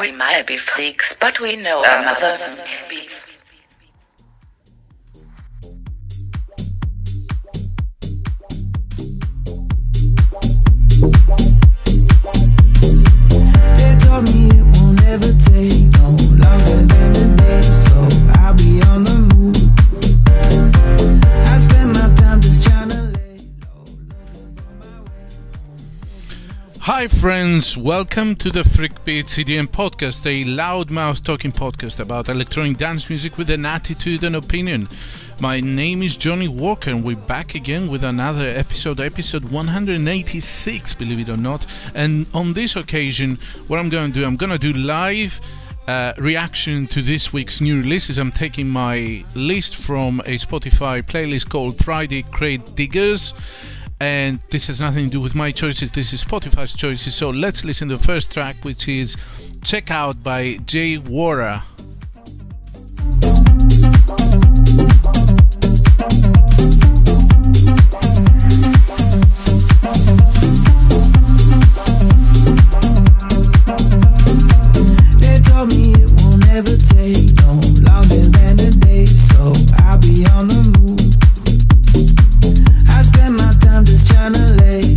We might be freaks, but we know our mother beats. They told me it won't ever take no longer than a day, so I'll be on the Hi, friends. Welcome to the Freak Beat CDM podcast, a loudmouth talking podcast about electronic dance music with an attitude and opinion. My name is Johnny Walker, and we're back again with another episode, episode 186, believe it or not. And on this occasion, what I'm going to do, I'm going to do live uh, reaction to this week's new releases. I'm taking my list from a Spotify playlist called Friday Crate Diggers and this has nothing to do with my choices this is spotify's choices. So let's listen to the first track which is check out by jay wara. They told me it won't ever take no longer than a day, so I'll be on the time just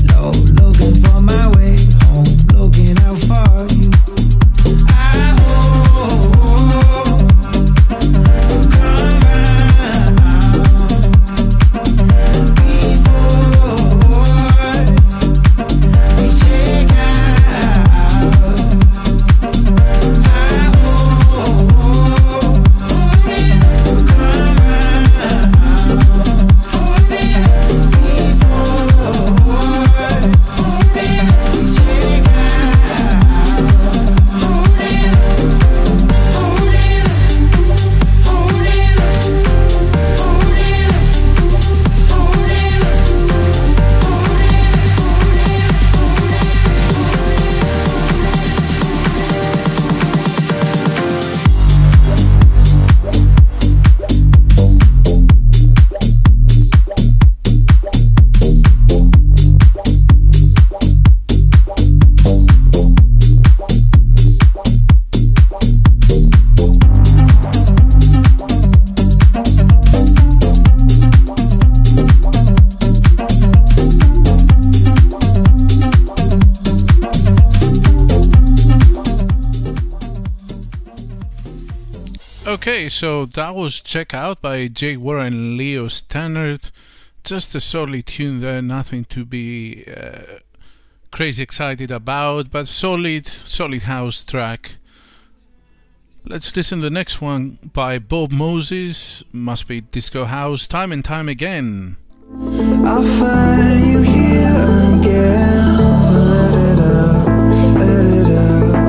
so that was check out by jay Warren and leo stannard just a solid tune there nothing to be uh, crazy excited about but solid solid house track Let's listen to the next one by Bob Moses. Must be Disco House. Time and time again. I'll find you here again. Let it let it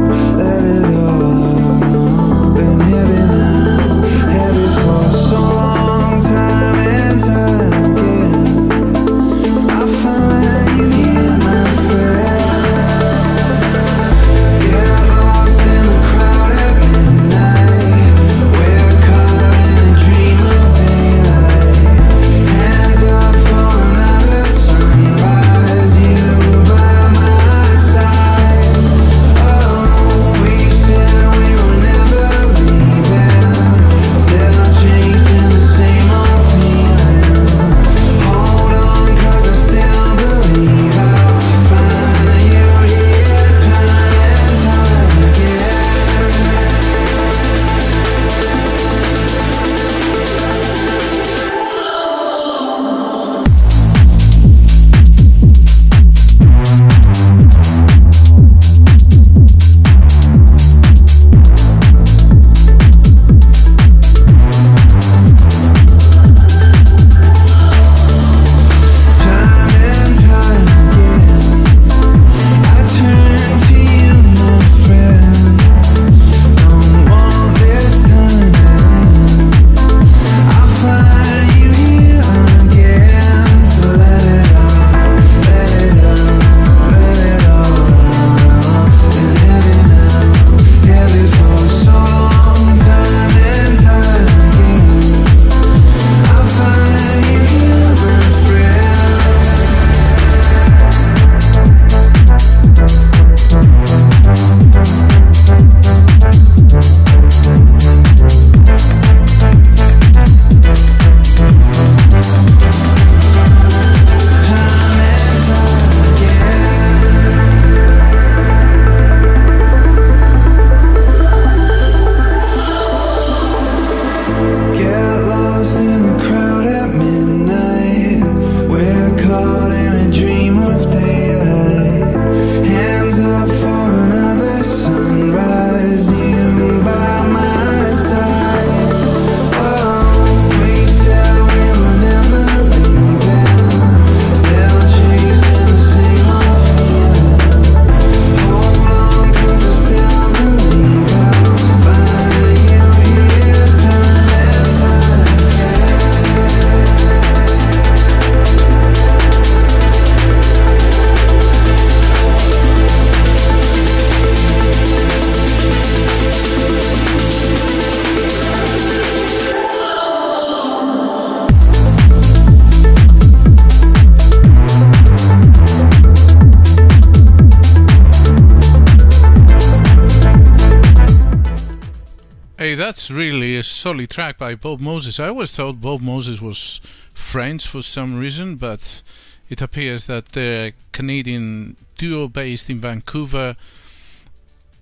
solid track by Bob Moses. I always thought Bob Moses was French for some reason, but it appears that they're Canadian duo based in Vancouver.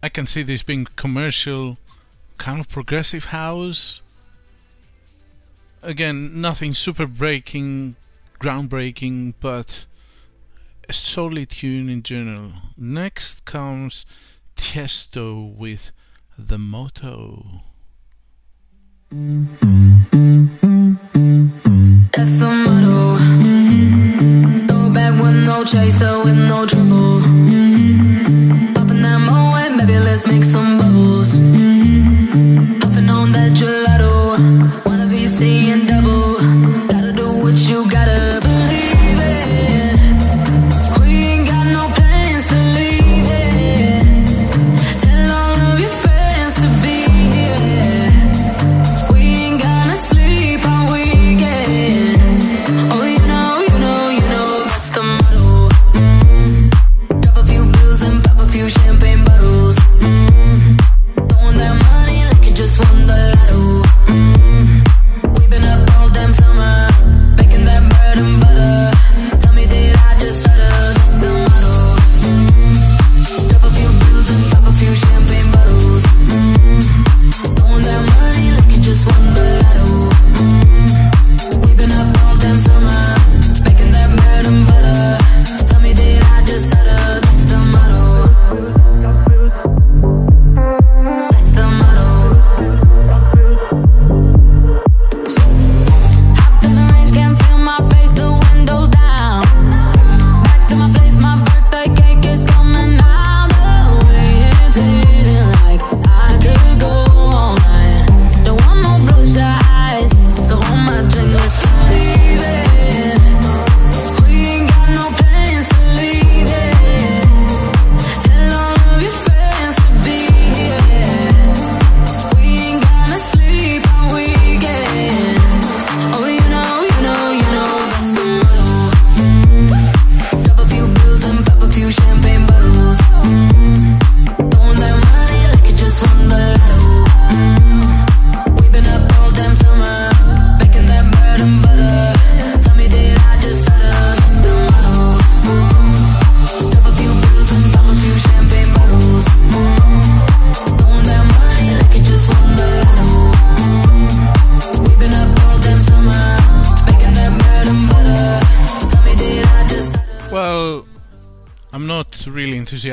I can see this being commercial, kind of progressive house. Again, nothing super breaking, groundbreaking, but a solid tune in general. Next comes Tiesto with The Motto. That's the motto. Throw back with no chaser, with no trouble.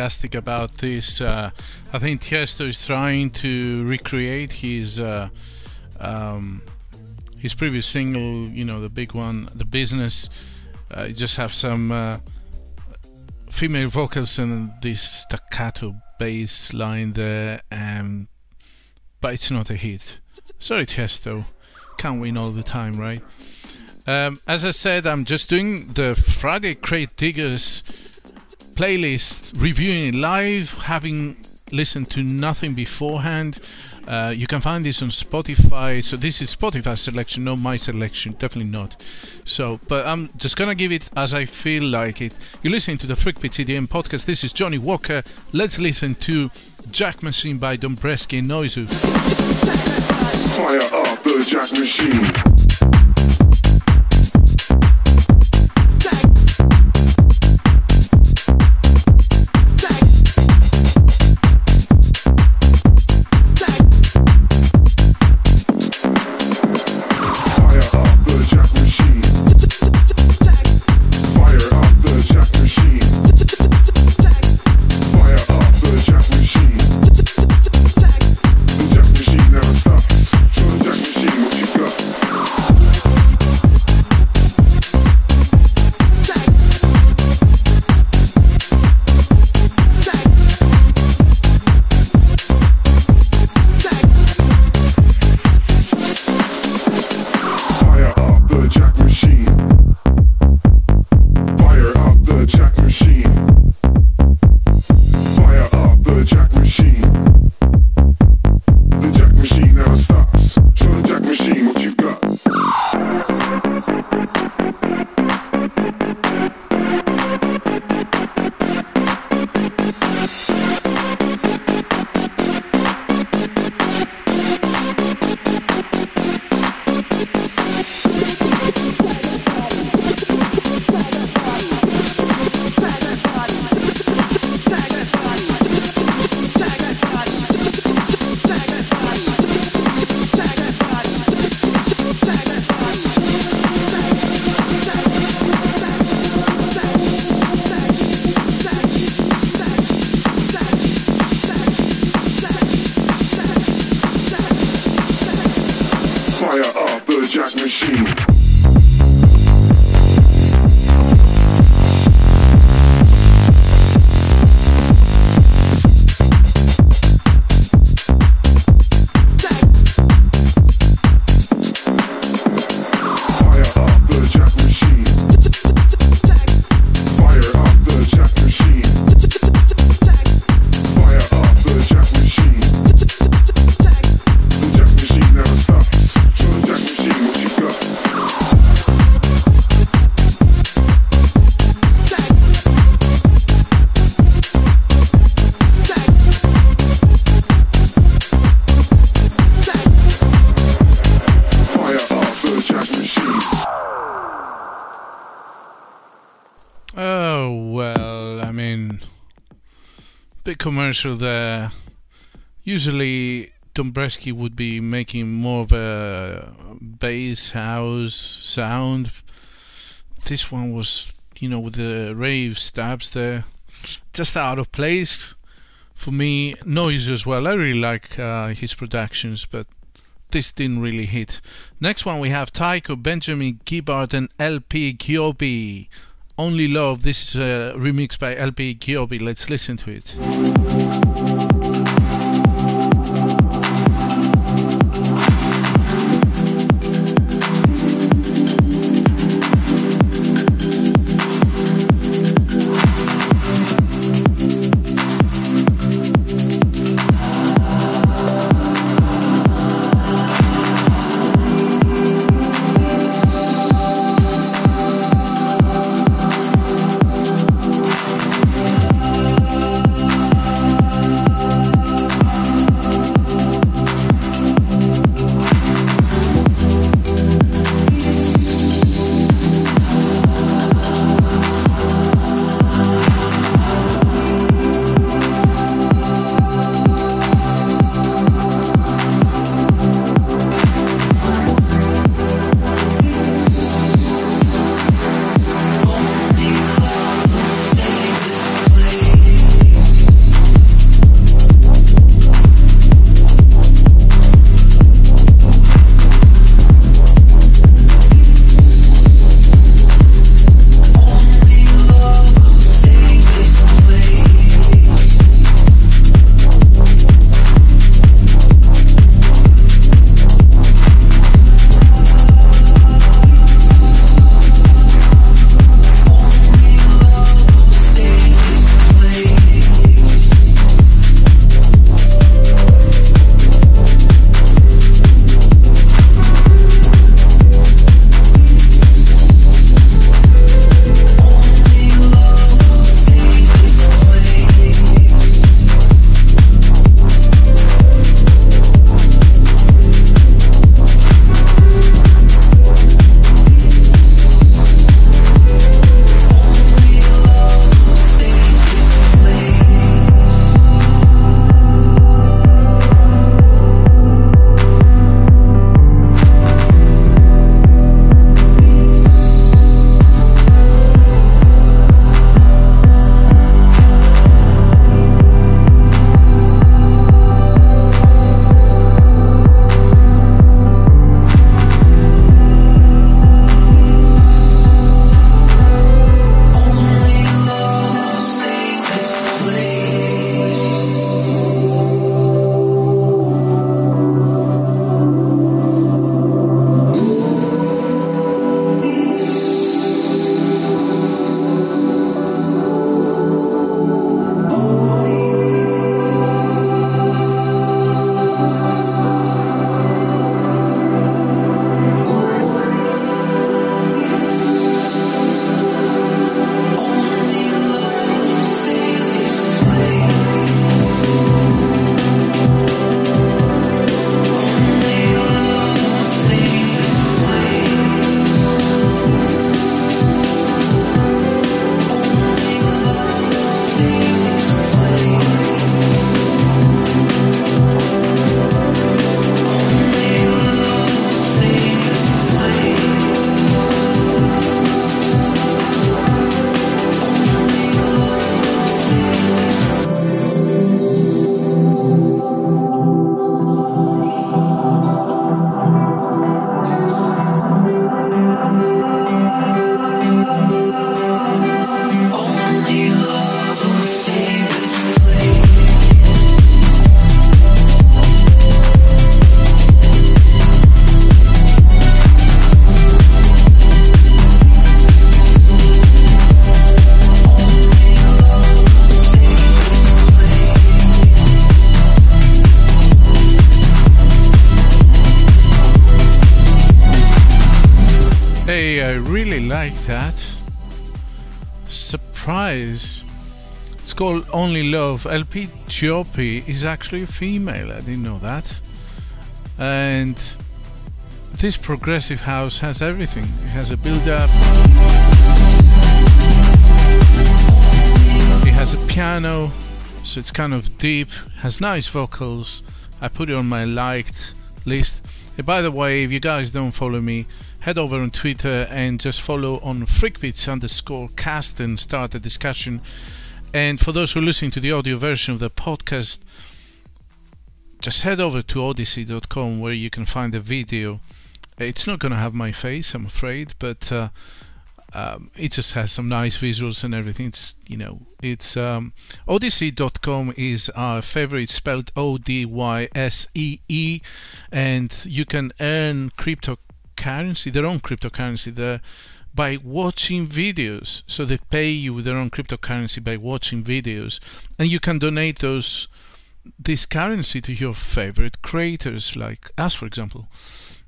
Enthusiastic about this. Uh, I think Tiesto is trying to recreate his uh, um, his previous single, you know, the big one, "The Business." Uh, you just have some uh, female vocals and this staccato bass line there, um, but it's not a hit. Sorry, Tiesto, can't win all the time, right? Um, as I said, I'm just doing the Friday Crate Diggers playlist, reviewing it live, having listened to nothing beforehand. Uh, you can find this on Spotify. So this is Spotify selection, not my selection, definitely not. So, but I'm just gonna give it as I feel like it. You're listening to the Freakbeat CDM podcast. This is Johnny Walker. Let's listen to Jack Machine by Dombresky and Noizu. Fire up the jack machine. Commercial there. Usually, Dombresky would be making more of a bass house sound. This one was, you know, with the rave stabs there, just out of place for me. Noizu as well. I really like uh, his productions, but this didn't really hit. Next one we have Tycho, Benjamin Gibbard, and LP Giobbi. Only Love. This is a remix by LP Giobbi. Let's listen to it. It's called Only Love. LP Giobbi is actually a female. I didn't know that. And this progressive house has everything. It has a build up. It has a piano, so it's kind of deep. Has nice vocals. I put it on my liked list. Hey, by the way, if you guys don't follow me, head over on Twitter and just follow on freakbeats underscore cast and start a discussion. And for those who are listening to the audio version of the podcast, just head over to odysee.com where you can find the video. It's not going to have my face, I'm afraid, but uh, um, it just has some nice visuals and everything. It's you know, it's um, odysee.com is our favorite, spelled O D Y S E E, and you can earn cryptocurrency, their own cryptocurrency there by watching videos. So they pay you with their own cryptocurrency by watching videos, and you can donate those this currency to your favorite creators, like us, for example.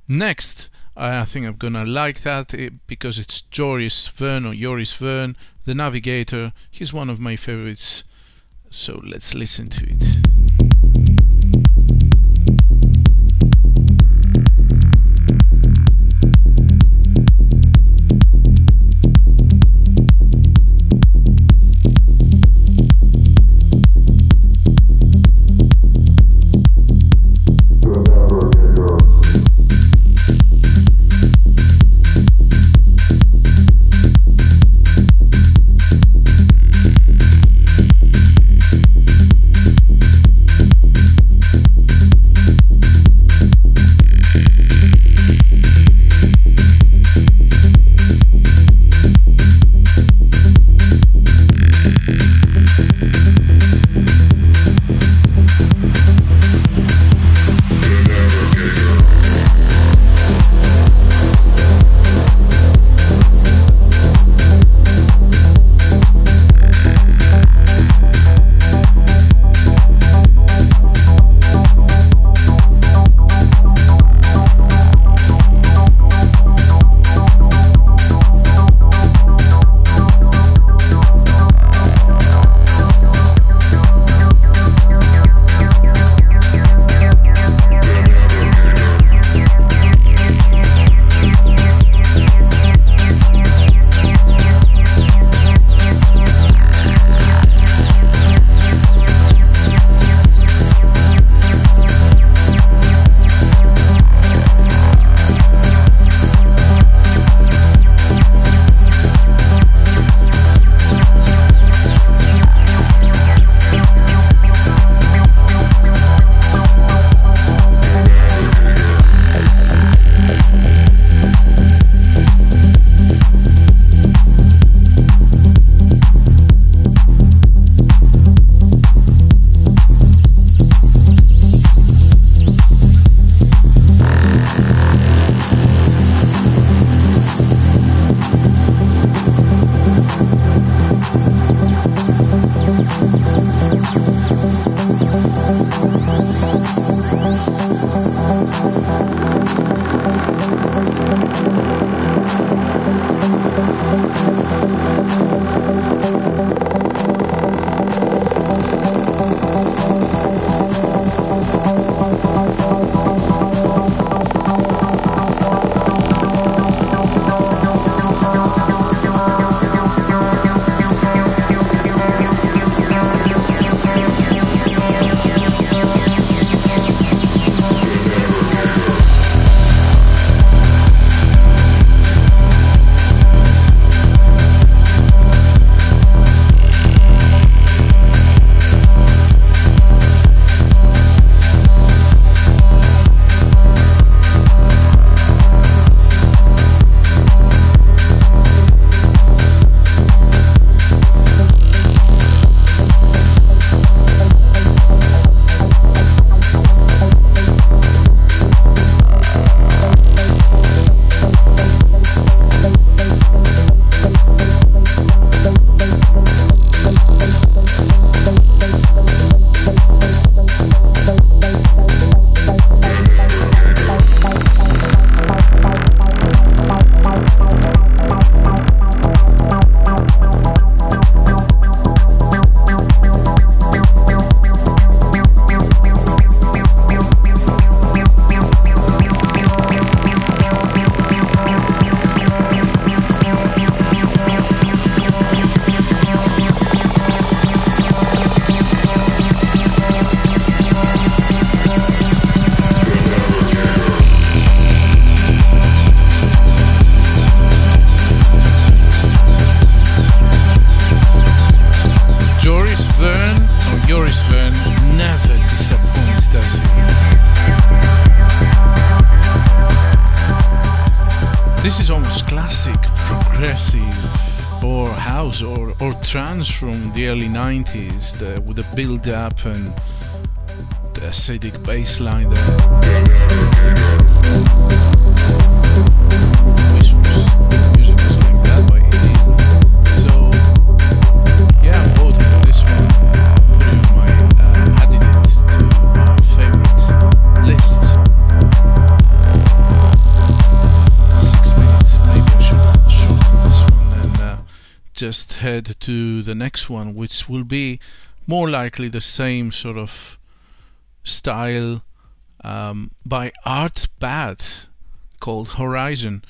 Next, I think I'm gonna like that eh, because it's Joris Voorn or Joris Voorn, the navigator. He's one of my favorites. So let's listen to it. Trance from the early 90s the, with the build up and the acidic bass line there. one, which will be more likely the same sort of style um, by Art Bat called Horizon.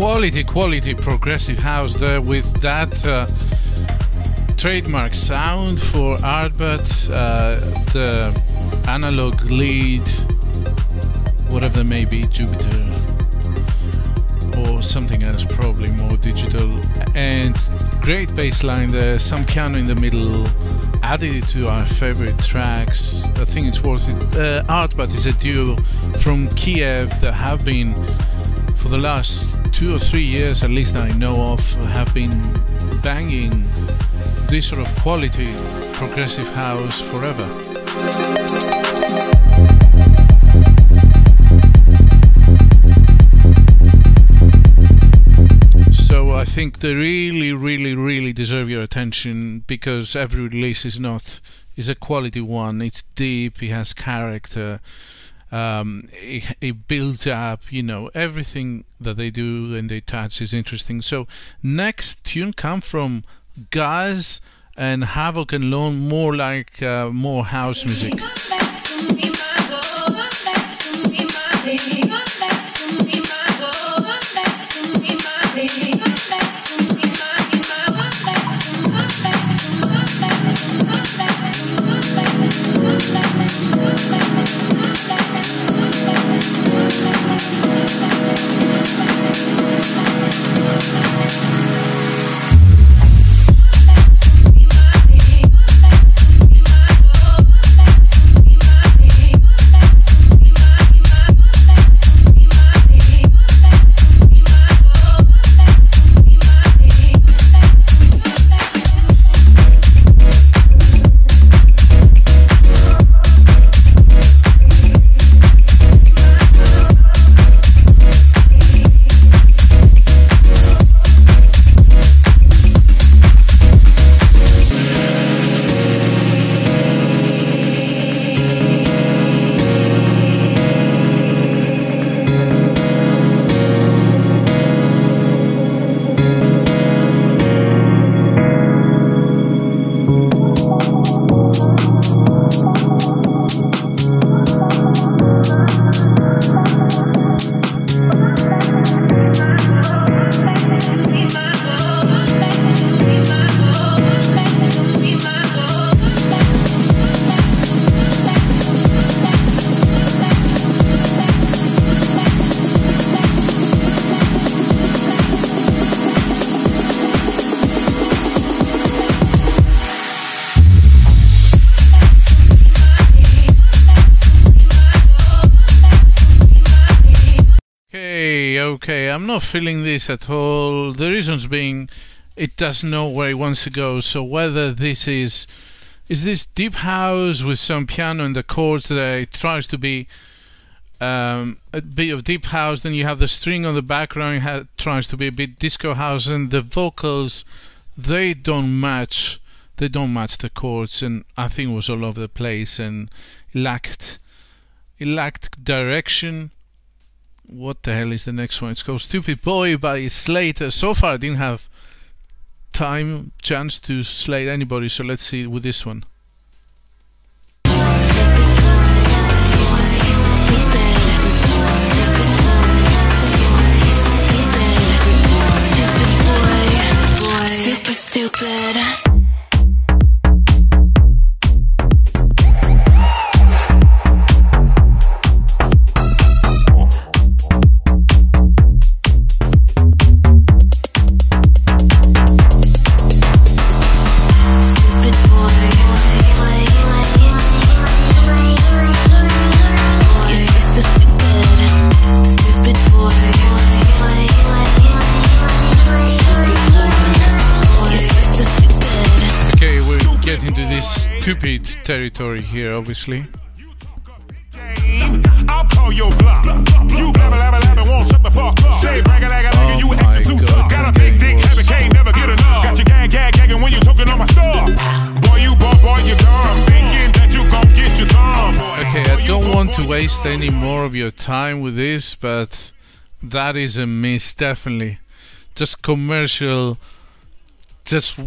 Quality, quality progressive house there with that uh, trademark sound for Artbat, uh, the analog lead, whatever may be, Jupiter, or something else, probably more digital, and great bass line there, some piano in the middle, added it to our favorite tracks. I think it's worth it. Uh, Artbat is a duo from Kiev that have been for the last two or three years, at least I know of, have been banging this sort of quality progressive house forever. So I think they really, really, really deserve your attention because every release is not is a quality one. It's deep. It has character. Um, it, it builds up. You know everything that they do and they touch is interesting. So next tune come from Gaz and Havoc and Lone, more like uh, more house music. Okay, I'm not feeling this at all. The reasons being it doesn't know where it wants to go. So whether this is is this deep house with some piano and the chords that it tries to be um, a bit of deep house, then you have the string on the background ha- tries to be a bit disco house, and the vocals they don't match. They don't match the chords, and I think it was all over the place and lacked it lacked direction what the hell is the next one? It's called Stupid Boy by Slater. So far, I didn't have time, chance to slate anybody, so let's see with this one. Your oh some. Okay, I don't want to waste any more of your time with this, but that is a miss, definitely. Just commercial, just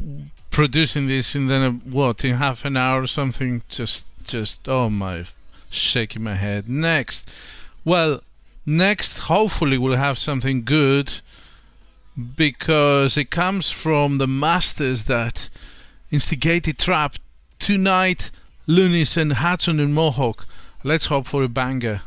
producing this in then a, what in half an hour or something. Just, just oh my, shaking my head. Next, well, next hopefully we'll have something good. because it comes from the masters that instigated trap tonight. Lunice and Hudson and Mohawk. Let's hope for a banger.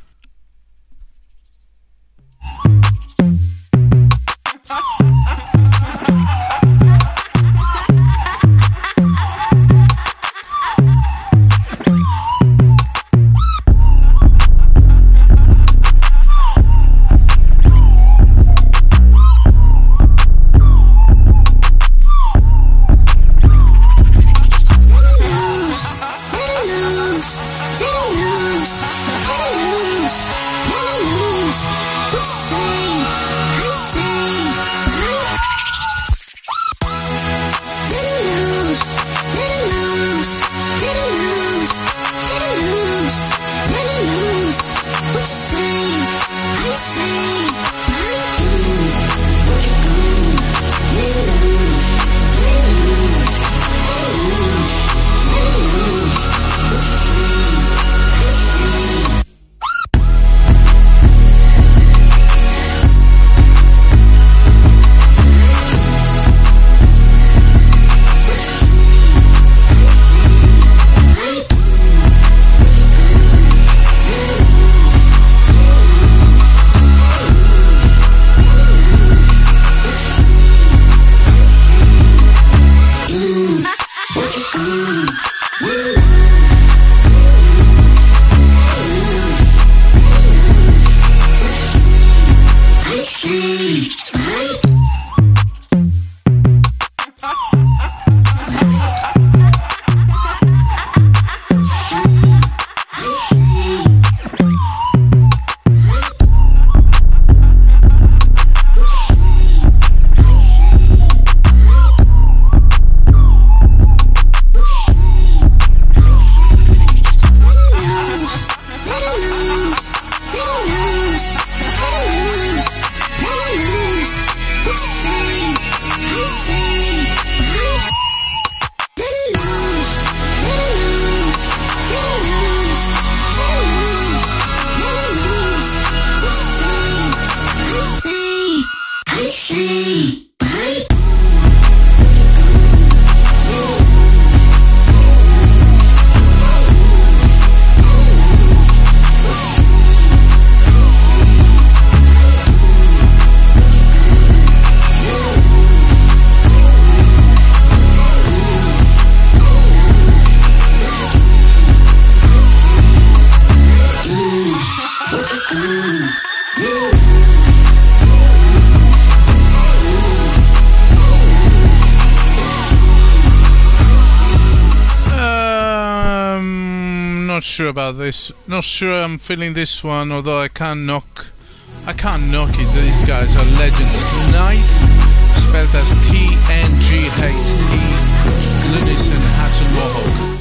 Sure about this. Not sure I'm feeling this one, although I can't knock. I can't knock it. These guys are legends. Tonight, spelled as T N G H T, Lunice and Hudson Mohawk.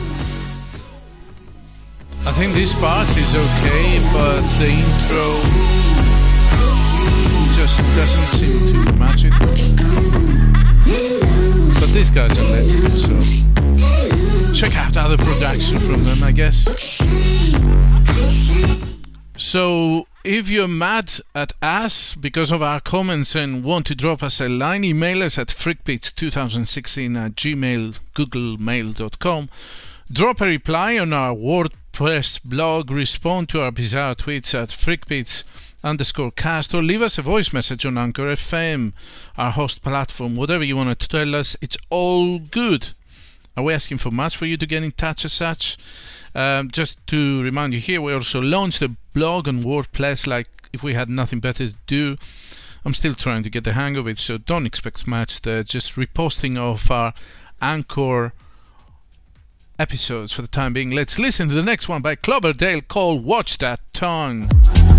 I think this part is okay, but the intro just doesn't seem to match it. These guys are legends, so check out other production from them, I guess. So, if you're mad at us because of our comments and want to drop us a line, email us at freakbeats2016 at gmail. Drop a reply on our WordPress blog, respond to our bizarre tweets at freakbeats underscore cast, or leave us a voice message on Anchor FM, our host platform. Whatever you want to tell us, it's all good. Are we asking for much for you to get in touch as such? Um, just to remind you here, we also launched a blog on WordPress like if we had nothing better to do. I'm still trying to get the hang of it, so don't expect much there. Just reposting of our Anchor episodes for the time being. Let's listen to the next one by Cloverdale called Watch That Tongue.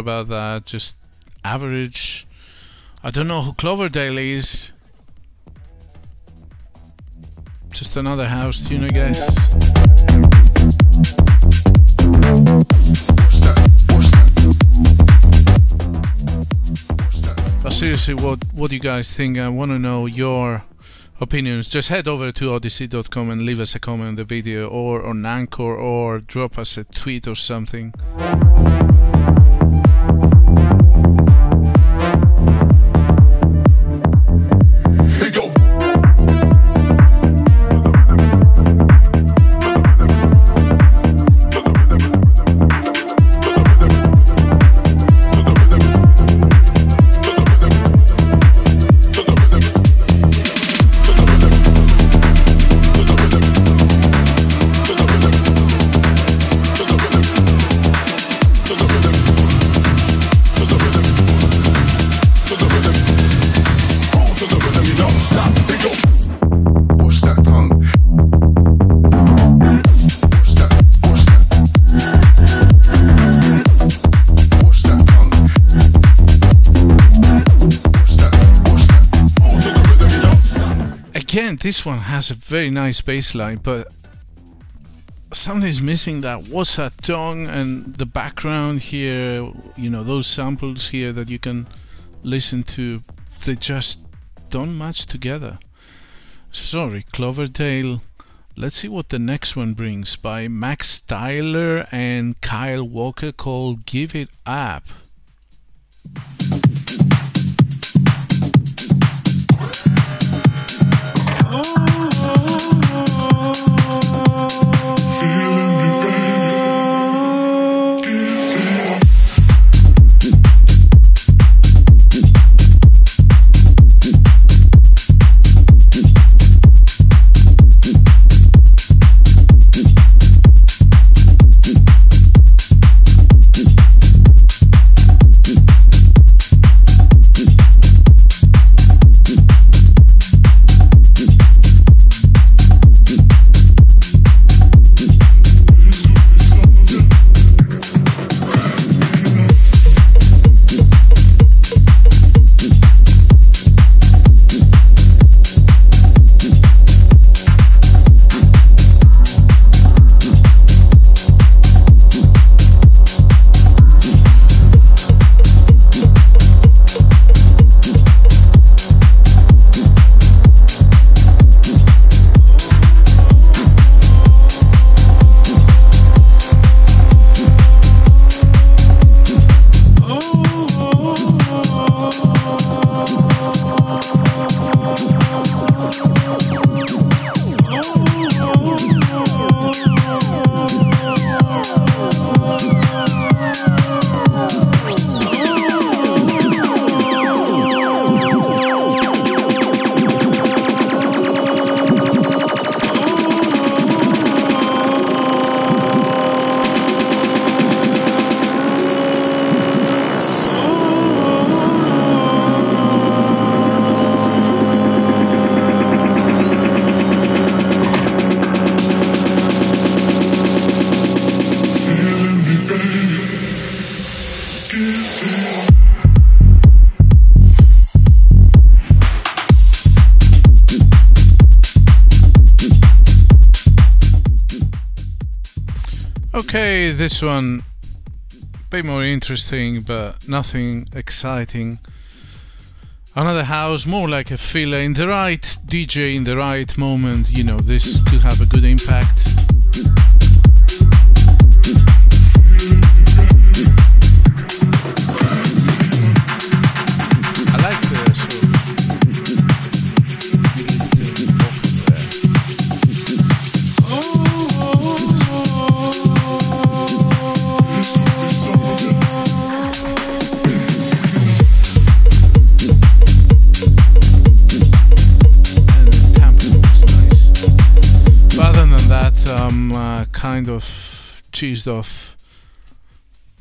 about that. Just average. I don't know who Cloverdale is. Just another house tune, I guess. But seriously, what what do you guys think? I want to know your opinions. Just head over to odysee.com and leave us a comment on the video, or on Anchor, or drop us a tweet or something. Very nice bass line, but something's missing that what's that tongue and the background here, you know, those samples here that you can listen to, they just don't match together. Sorry, Cloverdale. Let's see what the next one brings by Max Tyler and Kyle Walker called Give It Up. Okay, this one a bit more interesting, but nothing exciting. Another house, more like a filler in the right DJ in the right moment. You know, this could have a good impact. Off.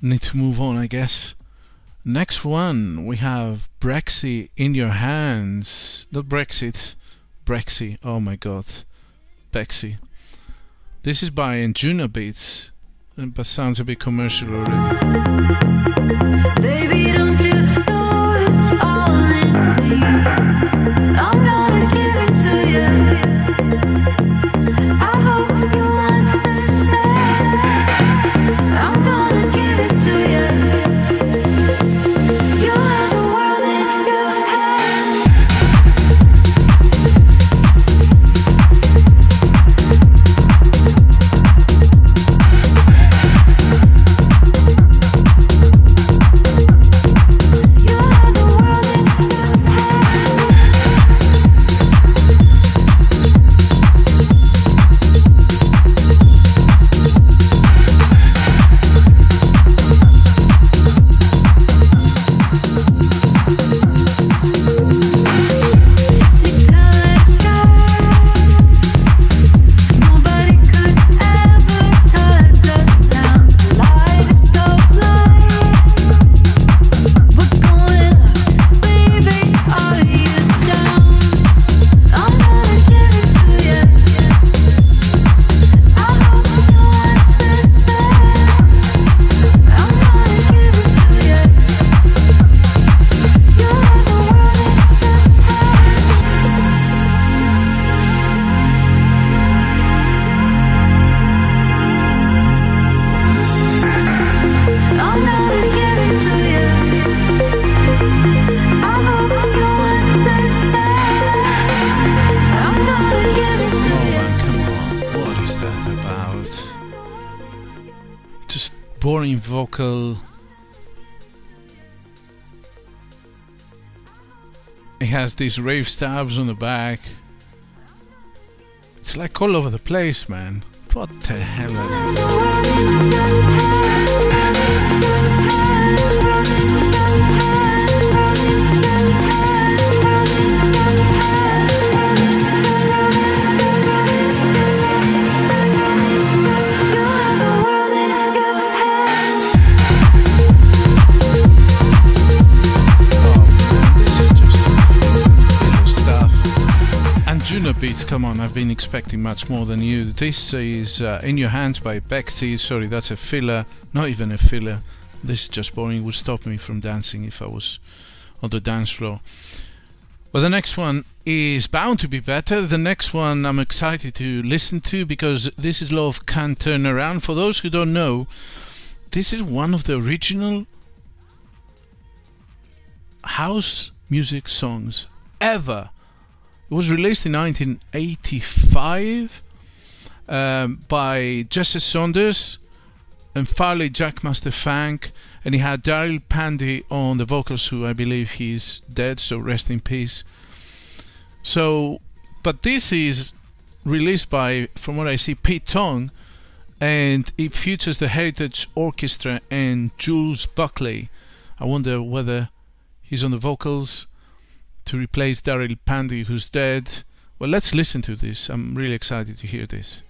Need to move on, I guess. Next one, we have Brexit in your hands. Not Brexit, Brexit. Oh my god, Bexy. This is by Juno Beats. but sounds a bit commercial already. Baby, has these rave stabs on the back. It's like all over the place, man. What the hell? Beats, come on, I've been expecting much more than you. This is uh, In Your Hands by Bexy. Sorry, that's a filler, not even a filler. This is just boring, would stop me from dancing if I was on the dance floor. Well, the next one is bound to be better. The next one I'm excited to listen to because this is Love Can Turn Around. For those who don't know, this is one of the original house music songs ever. It was released in 1985 um, by Jesse Saunders and Farley Jackmaster Funk, and he had Darryl Pandy on the vocals, who I believe he's dead, so rest in peace. So, but this is released by, from what I see, Pete Tong, and it features the Heritage Orchestra and Jules Buckley. I wonder whether he's on the vocals to replace Darryl Pandy, who's dead. Well, let's listen to this. I'm really excited to hear this.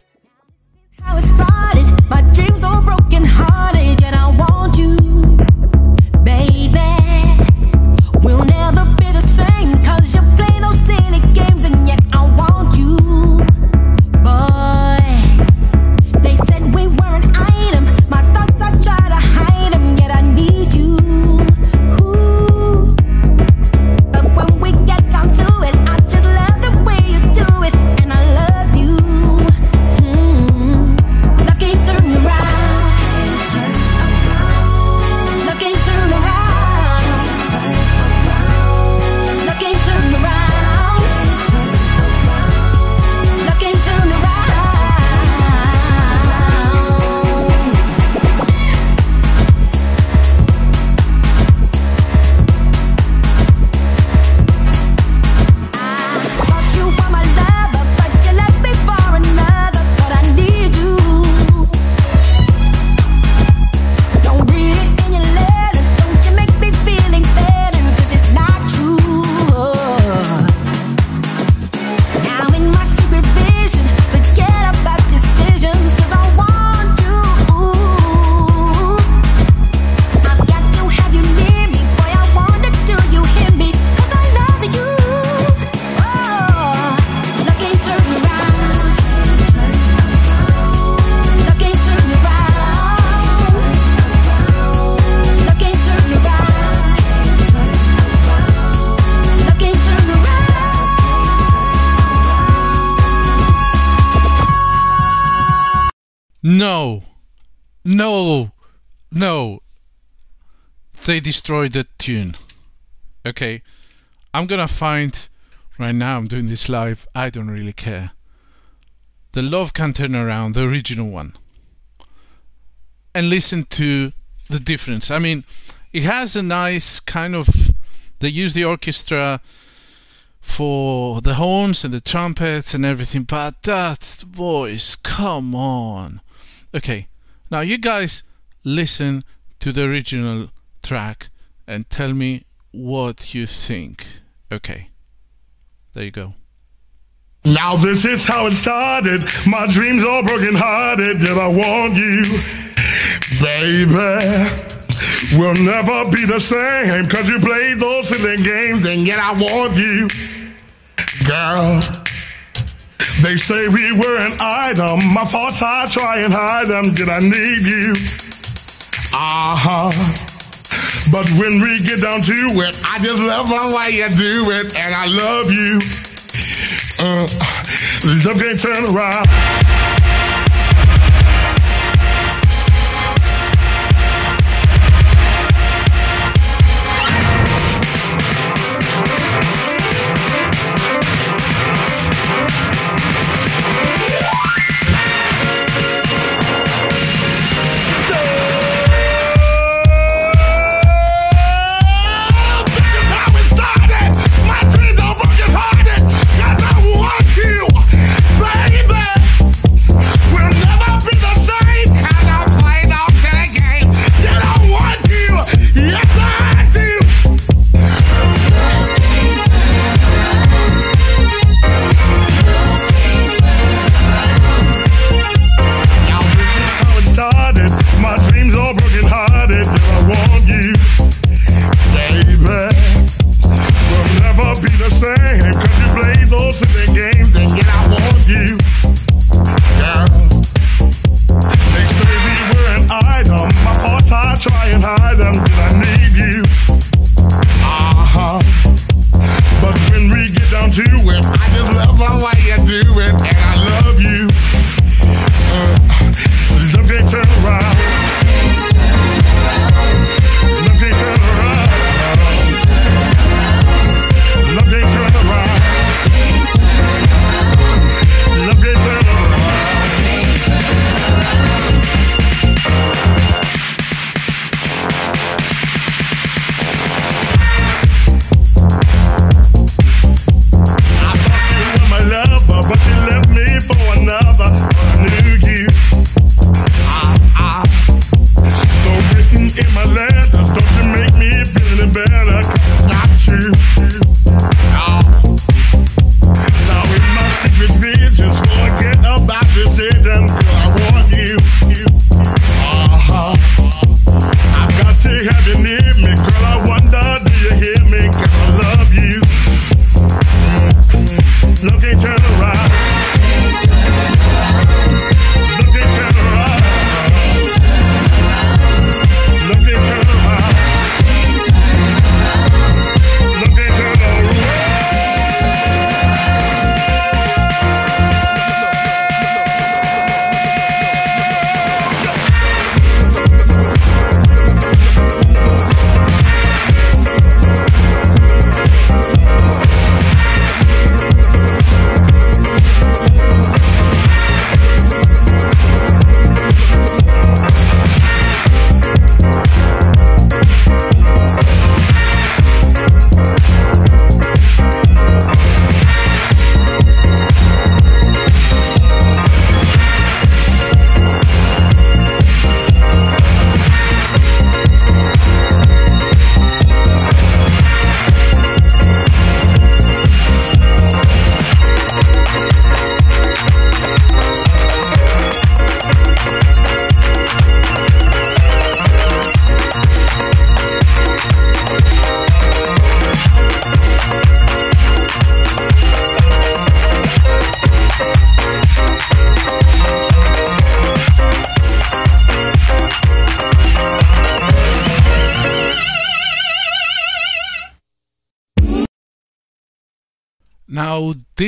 Baby. We'll never be the same, cause you play silly They destroyed the tune. Okay, I'm gonna find right now. I'm doing this live. I don't really care. The Love Can Turn Around, the original one, and listen to the difference. I mean, it has a nice kind of. They use the orchestra for the horns and the trumpets and everything, but that voice, come on. Okay, now you guys listen to the original track and tell me what you think. Okay, there you go. Now this is how it started. My dreams are broken hearted. Did I want you, baby? We'll never be the same cause you played those silly games and yet I want you, girl. They say we were an item. My thoughts I try and hide them. Did I need you? Uh huh. But when we get down to it, I just love the way you do it, and I love you. Uh, love can't turn around.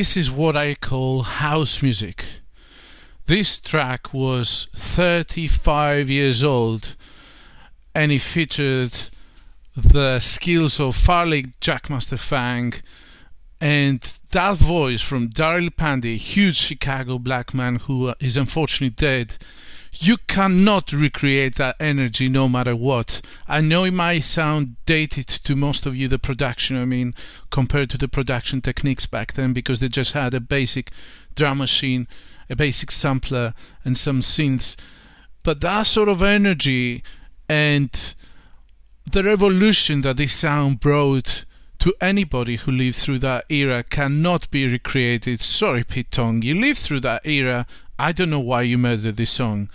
This is what I call house music. This track was 35 years old and it featured the skills of Farley Jackmaster Funk and that voice from Darryl Pandy, huge Chicago black man who uh, is unfortunately dead. You cannot recreate that energy no matter what. I know it might sound dated to most of you, the production, I mean, compared to the production techniques back then, because they just had a basic drum machine, a basic sampler, and some synths. But that sort of energy and the revolution that this sound brought to anybody who lived through that era cannot be recreated. Sorry, Pete Tong, you lived through that era. I don't know why you murdered this song.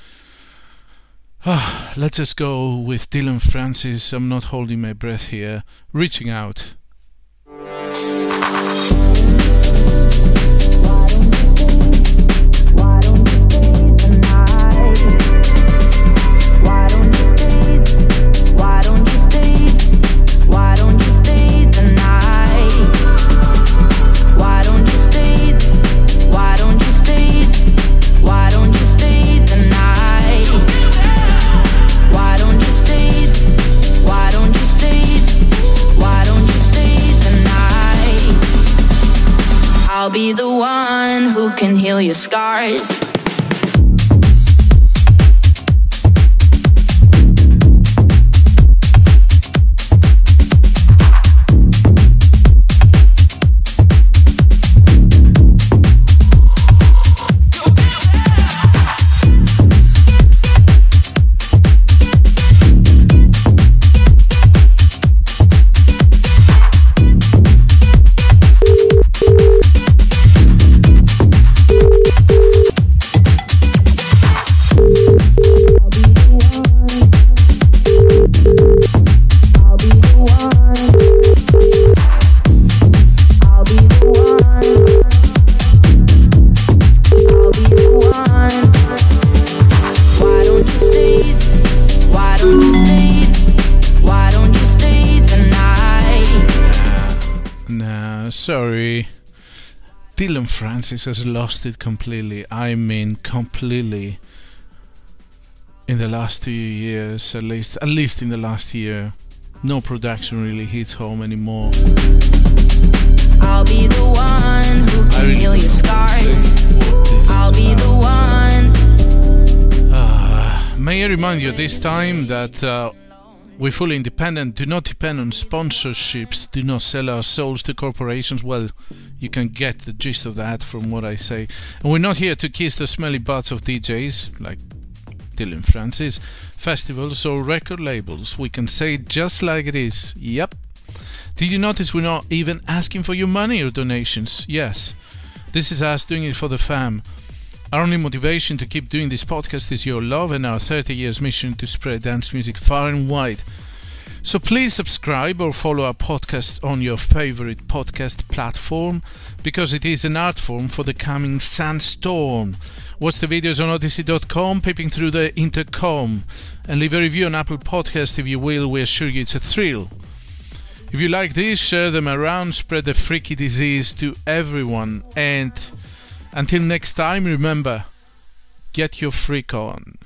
Let's just go with Dillon Francis. I'm not holding my breath here. Reaching out. I'll be the one who can heal your scars. Francis has lost it completely. I mean, completely. In the last two years, at least, at least in the last year, no production really hits home anymore. I'll be the one who can really heal your know what to scars. say, what this I'll be the one. Ah, may I remind you this time that uh, we're fully independent, do not depend on sponsorships, do not sell our souls to corporations. Well, you can get the gist of that from what I say. And we're not here to kiss the smelly butts of DJs like Dillon Francis, festivals, or record labels. We can say just like it is. Yep. Did you notice we're not even asking for your money or donations? Yes. This is us doing it for the fam. Our only motivation to keep doing this podcast is your love and our 30 years mission to spread dance music far and wide. So please subscribe or follow our podcast on your favorite podcast platform because it is an art form for the coming sandstorm. Watch the videos on odysee.com, peeping through the intercom, and leave a review on Apple Podcast if you will. We assure you it's a thrill. If you like this, share them around, spread the freaky disease to everyone, and until next time, remember get your freak on.